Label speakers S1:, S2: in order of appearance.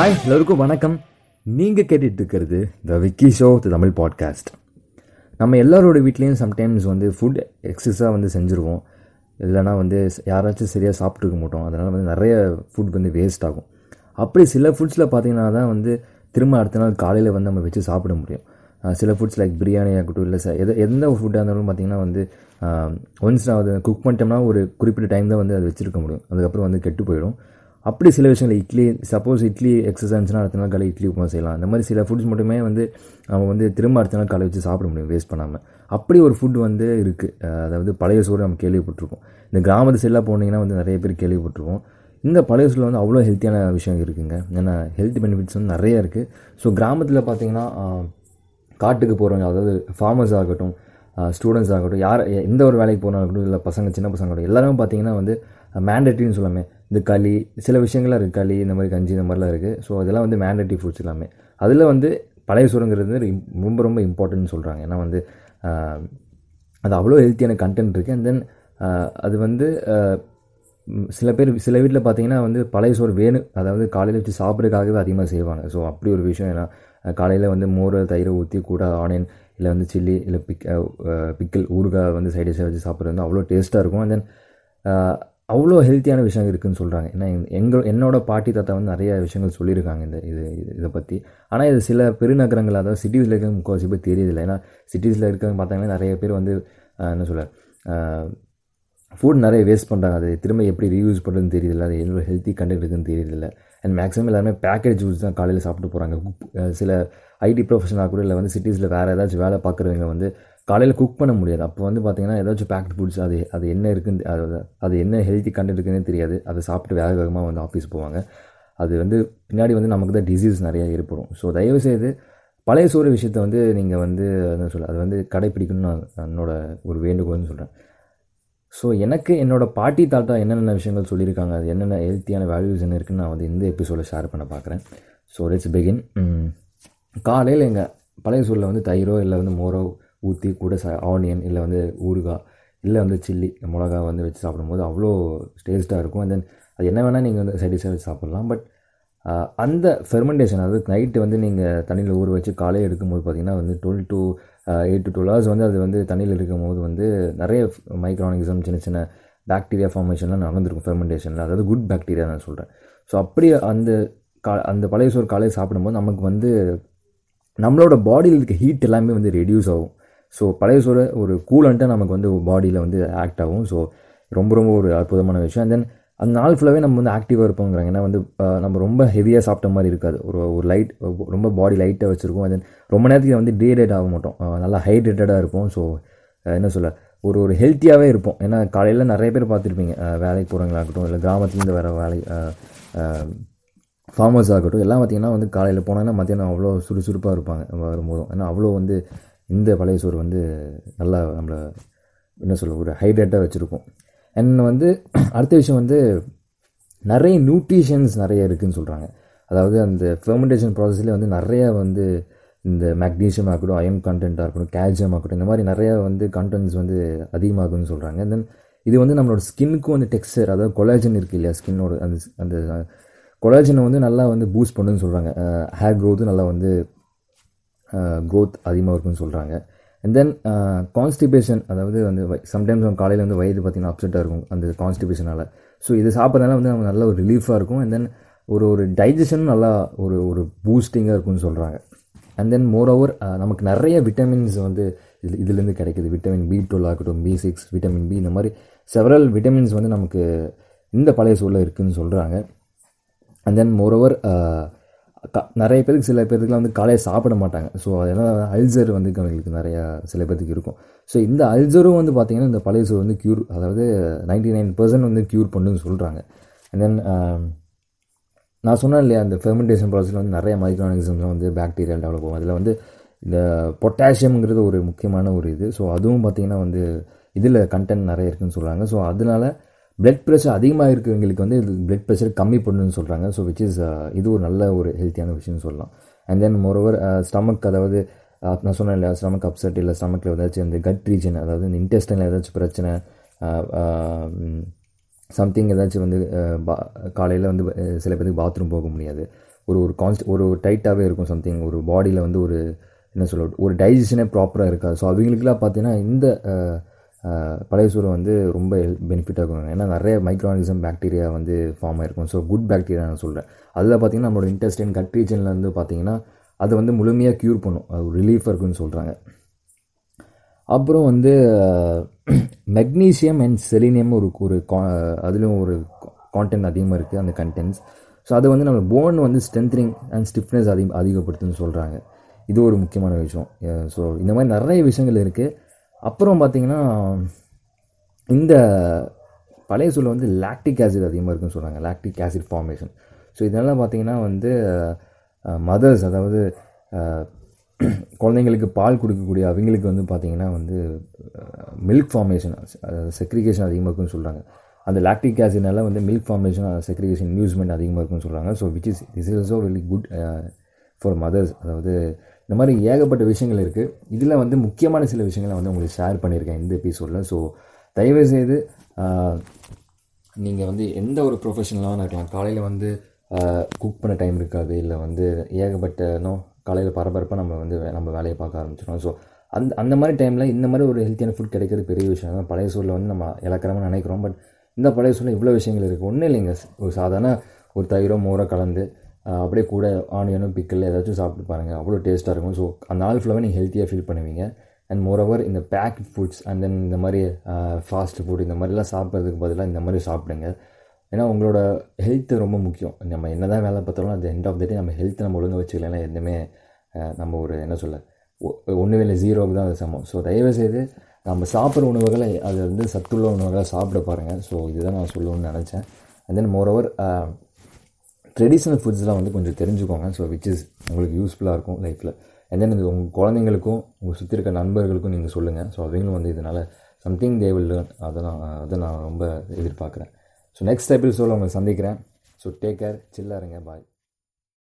S1: Hi எல்லோருக்கும் வணக்கம். நீங்கள் கேட்டுட்டு இருக்கிறது the Vicky show the Tamil podcast நம்ம எல்லாரோட வீட்லேயும் சம்டைம்ஸ் வந்து ஃபுட் எக்ஸஸாக வந்து செஞ்சுருவோம். இல்லைனா வந்து யாராச்சும் சரியாக சாப்பிட்ருக்க மாட்டோம். அதனால் வந்து நிறைய ஃபுட் வந்து வேஸ்ட் ஆகும். அப்படி சில ஃபுட்ஸில் பார்த்தீங்கன்னா தான் வந்து திரும்ப அடுத்த நாள் காலையில் வந்து நம்ம வச்சு சாப்பிட முடியும். சில ஃபுட்ஸ் லைக் பிரியாணி ஆகட்டும் இல்லை சார் எது எந்த ஃபுட்டாக இருந்தாலும் பார்த்தீங்கன்னா வந்து ஒன்ஸ் நான் அதை குக் பண்ணிட்டோம்னா ஒரு குறிப்பிட்ட டைம் தான் வந்து அதை வச்சுருக்க முடியும். அதுக்கப்புறம் வந்து கெட்டு போயிடும். அப்படி சில விஷயங்கள் இட்லி சப்போஸ் இட்லி எக்ஸசைஸ் இருந்துச்சுன்னா அடுத்த நாள் காலை இட்லி உப்புமா செய்யலாம். அந்த மாதிரி சில ஃபுட்ஸ் மட்டுமே வந்து நம்ம வந்து திரும்ப அடுத்த நாள் காலை வச்சு சாப்பிட முடியும் வேஸ்ட் பண்ணாமல் அப்படி ஒரு ஃபுட் வந்து இருக்குது அதாவது பழைய சோறு நம்ம கேள்விப்பட்டிருக்கோம். இந்த கிராமத்து சைடெலாம் போனீங்கன்னா வந்து நிறைய பேர் கேள்விப்பட்டிருக்கோம் இந்த பழைய சூழல் வந்து அவ்வளோ ஹெல்த்தியான விஷயம் இருக்குங்க. ஏன்னா ஹெல்த் பெனிஃபிட்ஸ் வந்து நிறைய இருக்குது ஸோ கிராமத்தில் பார்த்தீங்கன்னா காட்டுக்கு போகிறவங்க அதாவது ஃபார்மர்ஸ் ஆகட்டும் ஸ்டூடெண்ட்ஸ் ஆகட்டும் யார் எந்த ஒரு வேலைக்கு போனாலும் இல்லை பசங்க சின்ன பசங்க ஆகட்டும் பார்த்தீங்கன்னா வந்து மேண்டேட்ரின்னு சொல்லாமே இந்த களி சில விஷயங்கள்லாம் இருக்குது களி இந்த மாதிரி கஞ்சி இந்த மாதிரிலாம் இருக்குது ஸோ அதெல்லாம் வந்து மேண்டேட்டரி ஃபுட்ஸ் எல்லாமே. அதில் வந்து பழைய சோறுங்கிறது வந்து ரொம்ப ரொம்ப இம்பார்ட்டன்ட்னு சொல்கிறாங்க ஏன்னா வந்து அது அவ்வளோ ஹெல்த்தியான கண்டென்ட் இருக்குது அண்ட் தென் அது வந்து சில பேர் சில வீட்டில் பார்த்தீங்கன்னா வந்து பழைய சோறு வேணும் அதாவது காலையில் வச்சு சாப்பிட்றதுக்காகவே அதிகமாக செய்வாங்க. ஸோ அப்படி ஒரு விஷயம் ஏன்னா காலையில் வந்து மோர் தயிரை ஊற்றி கூட ஆனியன் இல்லை வந்து சில்லி இல்லை பிக் பிக்கிள் ஊறுகாய் வந்து சைட் வச்சு சாப்பிட்றது வந்து அவ்வளோ டேஸ்ட்டாக இருக்கும். அண்ட் தென் அவ்வளோ ஹெல்த்தியான விஷயம் இருக்குதுன்னு சொல்கிறாங்க ஏன்னா எங்கள் என்னோட பாட்டி தாத்தா வந்து நிறைய விஷயங்கள் சொல்லியிருக்காங்க இந்த இது இதை பற்றி ஆனால் இது சில பெருநகரங்கள் அதாவது சிட்டிஸில் இருக்கிற முக்கால்வாசி பேர் தெரியதில்லை ஏன்னா சிட்டிஸில் இருக்கிறவங்க பார்த்தாங்கன்னா நிறைய பேர் வந்து என்ன சொல்ல ஃபுட் நிறைய வேஸ்ட் பண்ணுறாங்க அது திரும்ப எப்படி ரீயூஸ் பண்ணுறதுன்னு தெரியல அது எவ்வளோ ஹெல்த்தி கண்டென்ட் இருக்குன்னு தெரியல அண்ட் மேக்ஸிமம் எல்லாருமே பேக்கேஜ் ஜூஸ் தான் காலையில் சாப்பிட்டு போகிறாங்க சில ஐடி ப்ரொஃபஷனாக கூட இல்லை வந்து சிட்டிஸில் வேறு ஏதாச்சும் வேலை பார்க்குறவங்க வந்து காலையில் குக் பண்ண முடியாது. அப்போ வந்து பார்த்திங்கன்னா ஏதாச்சும் பேக்கெட் ஃபுட்ஸ் அது அது என்ன இருக்குன்னு அது அது என்ன ஹெல்த்தி கண்டென்ட் இருக்குன்னு தெரியாது. அதை சாப்பிட்டு வேக வேகமாக வந்து ஆஃபீஸ் போவாங்க. அது வந்து பின்னாடி வந்து நமக்கு தான் டிசீஸ் நிறையா ஏற்படும். ஸோ தயவுசெய்து பழைய சோறு விஷயத்தை வந்து நீங்கள் வந்து என்ன சொல்ல அது வந்து கடைப்பிடிக்கணும்னு நான் என்னோட ஒரு வேண்டுகோள்னு சொல்கிறேன் ஸோ எனக்கு என்னோடய பாட்டி தாத்தா என்னென்ன விஷயங்கள் சொல்லியிருக்காங்க அது என்னென்ன ஹெல்த்தியான வேல்யூஸ் என்ன இருக்குன்னு நான் வந்து இந்த எபிசோடில் ஷேர் பண்ண பார்க்குறேன் ஸோ லெட்ஸ் பிகின் காலையில் எங்கள் பழைய சூழலில் வந்து தயிரோ இல்லை வந்து மோரோ ஊற்றி கூட ச ஆனியன் இல்லை வந்து ஊறுகாய் இல்லை வந்து சில்லி மிளகா வந்து வச்சு சாப்பிடும்போது அவ்வளோ டேஸ்ட்டாக இருக்கும். அண்ட் தென் அது என்ன வேணால் நீங்கள் வந்து சைடிஷாக வச்சு சாப்பிட்லாம். பட் அந்த ஃபெர்மெண்டேஷன் அதாவது நைட்டு வந்து நீங்கள் தண்ணியில் ஊற வச்சு காலையில் எடுக்கும்போது பார்த்திங்கன்னா வந்து twelve to eight to twelve hours வந்து அது வந்து தண்ணியில் இருக்கும் போது வந்து நிறைய மைக்ரானிசம் சின்ன சின்ன பாக்டீரியா ஃபார்மேஷன்லாம் நடந்திருக்கும் ஃபெர்மெண்டேஷனில் அதாவது குட் பாக்டீரியா நான் சொல்கிறேன் ஸோ அப்படி அந்த கா அந்த பழைய சோறு காலையில் சாப்பிடும்போது நமக்கு வந்து நம்மளோட பாடியில் இருக்க ஹீட் எல்லாமே வந்து ரெடியூஸ் ஆகும். ஸோ பழைய சோறு ஒரு கூலண்ட்டாக நமக்கு வந்து பாடியில் வந்து ஆக்ட் ஆகும். ஸோ ரொம்ப ரொம்ப ஒரு அற்புதமான விஷயம். அண்ட் தென் அந்த நாள் ஃபுல்லாகவே நம்ம வந்து ஆக்டிவாக இருப்போங்கிறாங்க. ஏன்னா வந்து நம்ம ரொம்ப ஹெவியாக சாப்பிட்ட மாதிரி இருக்காது. ஒரு ஒரு லைட் ரொம்ப பாடி லைட்டாக வச்சுருக்கோம். தென் ரொம்ப நேரத்துக்கு வந்து டீஹைட்ரேட் ஆக மாட்டோம். நல்லா ஹைட்ரேட்டடாக இருப்போம். ஸோ என்ன சொல்ல? ஒரு ஒரு ஹெல்த்தியாகவே இருப்போம். ஏன்னா காலையில் நிறைய பேர் பார்த்துருப்பீங்க. வேலைக்கு போகிறவங்களாகட்டும் இல்லை கிராமத்துலேருந்து வர வேலை ஃபார்மர்ஸ் ஆகட்டும் எல்லாம் பார்த்தீங்கன்னா வந்து காலையில் போனாங்கன்னா மத்தியானம் அவ்வளோ சுறுசுறுப்பாக இருப்பாங்க. வரும்போதும். ஏன்னா அவ்வளோ வந்து இந்த பழைய சோறு வந்து நல்லா நம்மளை என்ன சொல்ல ஒரு ஹைட்ரேட்டாக வச்சுருக்கும். அண்ட் வந்து அடுத்த விஷயம் வந்து நிறைய நியூட்ரிஷன்ஸ் நிறைய இருக்குதுன்னு சொல்கிறாங்க அதாவது அந்த ஃபெர்மெண்டேஷன் ப்ராசஸ்லேயே வந்து நிறையா வந்து இந்த மேக்னீஷியம் ஆகட்டும் அயன் கண்டென்ட்டாக இருக்கட்டும் கால்சியம் ஆகட்டும் இந்த மாதிரி நிறையா வந்து கண்டென்ட்ஸ் வந்து அதிகமாகுதுன்னு சொல்கிறாங்க தென் இது வந்து நம்மளோட ஸ்கின்னுக்கும் வந்து டெக்ஸ்டர் அதாவது கொலாஜன் இருக்குது இல்லையா ஸ்கின்னோட அந்த அந்த கொலாஜனை வந்து நல்லா வந்து பூஸ்ட் பண்ணுன்னு சொல்கிறாங்க ஹேர் க்ரோத்தும் நல்லா வந்து க்ரோத் அதிகமாக இருக்குன்னு சொல்கிறாங்க அண்ட் தென் கான்ஸ்டிபேஷன் அதாவது வந்து சம்டைம்ஸ் அவங்க காலையில் வந்து வயிறு பார்த்திங்கன்னா அப்செட்டாக இருக்கும் அந்த கான்ஸ்டிபேஷனால் ஸோ இது சாப்பிட்றதுனால வந்து நமக்கு நல்ல ஒரு ரிலீஃபாக இருக்கும். அண்ட் தென் ஒரு ஒரு டைஜஷனும் நல்லா ஒரு ஒரு பூஸ்டிங்காக இருக்கும்னு சொல்கிறாங்க அண்ட் தென் மோர் ஓவர் நமக்கு நிறைய விட்டமின்ஸ் வந்து இது இதுலேருந்து கிடைக்குது. விட்டமின் பி டுவெல் ஆகட்டும் பி சிக்ஸ் விட்டமின் பி இந்த மாதிரி செவரல் விட்டமின்ஸ் வந்து நமக்கு இந்த பழைய சூழலில் இருக்குதுன்னு சொல்கிறாங்க அண்ட் தென் மோரோவர் க நிறைய பேருக்கு சில பேருக்குலாம் வந்து காலையில் சாப்பிட மாட்டாங்க. ஸோ அதனால் அல்சர் வந்து அவங்களுக்கு நிறையா சில பேருக்கு இருக்கும். ஸோ இந்த அல்சரும் வந்து பார்த்திங்கன்னா இந்த பழைய சோறு வந்து க்யூர் அதாவது நைன்டி நைன் பர்சன்ட் வந்து க்யூர் பண்ணுன்னு சொல்கிறாங்க அண்ட் தென் நான் சொன்னேன் இல்லையா அந்த ஃபெர்மெண்டேஷன் ப்ராசஸில் வந்து நிறைய மைக்ரோஆர்கனிசம்ஸ் வந்து பாக்டீரியா டெவலப் ஆகும். அதில் வந்து இந்த பொட்டாசியம்ங்கிறது ஒரு முக்கியமான ஒரு இது. ஸோ அதுவும் பார்த்திங்கன்னா வந்து இதில் கண்டென்ட் நிறைய இருக்குதுன்னு சொல்கிறாங்க ஸோ அதனால பிளட் ப்ரெஷர் அதிகமாக இருக்கிறவங்களுக்கு வந்து இது பிளட் ப்ரெஷர் கம்மி பண்ணணும்னு சொல்கிறாங்க ஸோ விச் இஸ் uh, இது ஒரு நல்ல ஒரு ஹெல்த்தியான விஷயம்னு சொல்லலாம். அண்ட் தென் மோரோவர் ஸ்டமக் அதாவது uh, நான் சொன்னேன் இல்லையா ஸ்டமக் அப்செட் இல்லை ஸ்டமக்கில் ஏதாச்சும் இந்த கட் ரீஜன் அதாவது இந்த இன்டெஸ்டனில் ஏதாச்சும் பிரச்சனை uh, um, சம்திங் ஏதாச்சும் வந்து காலையில் வந்து சில பேருக்கு பாத்ரூம் போக முடியாது. ஒரு ஒரு கான்ஸ்ட் ஒரு டைட்டாகவே இருக்கும் சம்திங் ஒரு பாடியில் வந்து ஒரு என்ன சொல்ல ஒரு டைஜஷனே ப்ராப்பராக இருக்காது. ஸோ அவங்களுக்குலாம் பார்த்தீங்கன்னா இந்த அஹ், பழைய வந்து ரொம்ப பெனிஃபிட்டாக இருக்கும் ஏன்னா நிறைய மைக்ரோனிசம் பாக்டீரியா வந்து ஃபார்ம் ஆயிருக்கும். ஸோ குட் பாக்டீரியா நான் சொல்கிறேன் அதில் பார்த்தீங்கன்னா நம்மளோட இன்டெஸ்டைன் கட் ரீஜன்லேருந்து வந்து பார்த்தீங்கன்னா அதை வந்து முழுமையாக க்யூர் பண்ணும். அது ரிலீஃபாக இருக்குன்னு சொல்கிறாங்க அப்புறம் வந்து மெக்னீசியம் அண்ட் செலினியம் ஒரு ஒரு அதுலேயும் ஒரு கான்டென்ட் அதிகமாக இருக்குது அந்த கண்டென்ட்ஸ் ஸோ அது வந்து நம்ம போன் வந்து ஸ்ட்ரென்த்னிங் அண்ட் ஸ்டிஃப்னஸ் அதிகம் அதிகப்படுத்துன்னு சொல்கிறாங்க இது ஒரு முக்கியமான விஷயம். ஸோ இந்த மாதிரி நிறைய விஷயங்கள் இருக்குது அப்புறம் பார்த்திங்கன்னா இந்த பழைய சூழல் வந்து லாக்டிக் ஆசிட் அதிகமாக இருக்குன்னு சொல்கிறாங்க லாக்டிக் ஆசிட் ஃபார்மேஷன் ஸோ இதெல்லாம் பார்த்தீங்கன்னா வந்து மதர்ஸ் அதாவது குழந்தைங்களுக்கு பால் கொடுக்கக்கூடிய அவங்களுக்கு வந்து பார்த்திங்கன்னா வந்து மில்க் ஃபார்மேஷன் செக்ரிகேஷன் அதிகமாக இருக்குன்னு சொல்கிறாங்க அந்த லாக்டிக் ஆசிட்னால வந்து மில்க் ஃபார்மேஷன் செக்ரிகேஷன் நியூஸ்மெண்ட் அதிகமாக இருக்குன்னு சொல்கிறாங்க so which is this is also very good for mothers அதாவது இந்த மாதிரி ஏகப்பட்ட விஷயங்கள் இருக்குது இதில் வந்து முக்கியமான சில விஷயங்களை வந்து உங்களுக்கு ஷேர் பண்ணியிருக்கேன் இந்த எபிசோடில் ஸோ தயவுசெய்து நீங்கள் வந்து எந்த ஒரு ப்ரொஃபஷனலாக இருக்கலாம். காலையில் வந்து குக் பண்ண டைம் இருக்காது. இல்லை வந்து ஏகப்பட்ட நோ காலையில் பரபரப்பாக நம்ம வந்து வே- நம்ம வேலையை பார்க்க ஆரம்பிச்சிடும் ஸோ அந்த அந்த மாதிரி டைமில் இந்த மாதிரி ஒரு ஹெல்த்தியான ஃபுட் கிடைக்கிறது பெரிய விஷயம். தான் பழைய சூழலில் வந்து நம்ம இலக்கரமாக நினைக்கிறோம். பட் இந்த பழைய சூழலில் இவ்வளோ விஷயங்கள் இருக்குது ஒன்றும் இல்லைங்க. ஒரு சாதாரண ஒரு தயிரோ மோரோ கலந்து அப்படியே கூட ஆனியனும் பிக்கல் ஏதாச்சும் சாப்பிட்டு பாருங்கள் அவ்வளோ டேஸ்ட்டாக இருக்கும். ஸோ அந்த நாள் ஃபுல்லாகவே நீங்கள் ஹெல்த்தியாக ஃபீல் பண்ணுவீங்க. அண்ட் மோரோவர் இந்த பேக்ட் ஃபுட்ஸ் அண்ட் தென் இந்த மாதிரி ஃபாஸ்ட் ஃபுட் இந்த மாதிரிலாம் சாப்பிட்றதுக்கு பதிலாக இந்த மாதிரி சாப்பிடுங்க. ஏன்னா உங்களோட ஹெல்த் ரொம்ப முக்கியம். நம்ம என்ன தான் வேலை பார்த்தாலும் அந்த எண்ட் ஆஃப் த டே நம்ம ஹெல்த் நம்ம ஒழுங்காக வச்சுக்கலாம் எதுவுமே நம்ம ஒரு என்ன சொல்ல ஒன்றுமே இல்லை ஜீரோவுக்கு தான் அது சமம். ஸோ தயவு செய்து நம்ம சாப்பிட்ற உணவுகளை அது வந்து சத்துள்ள உணவுகளை சாப்பிட பாருங்கள் ஸோ இதுதான் நான் சொல்லணும்னு நினச்சேன். அண்ட் தென் மோரோவர் ட்ரெடிஷ்னல் ஃபுட்ஸ்லாம் வந்து கொஞ்சம் தெரிஞ்சுக்கோங்க. ஸோ விச் இஸ் உங்களுக்கு யூஸ்ஃபுல்லாக இருக்கும் லைஃப்பில் அண்ட் தென் இது உங்கள் குழந்தைங்களுக்கும் உங்கள் சுற்றி இருக்க நண்பர்களுக்கும் நீங்கள் சொல்லுங்கள் ஸோ அவங்களும் வந்து இதனால் சம்திங் தே வில் லேர்ன் அதை நான் அதை நான் ரொம்ப எதிர்பார்க்குறேன். ஸோ நெக்ஸ்ட் எபிசோடில் உங்களை சந்திக்கிறேன். ஸோ டேக் கேர் சில்லாருங்க பாய்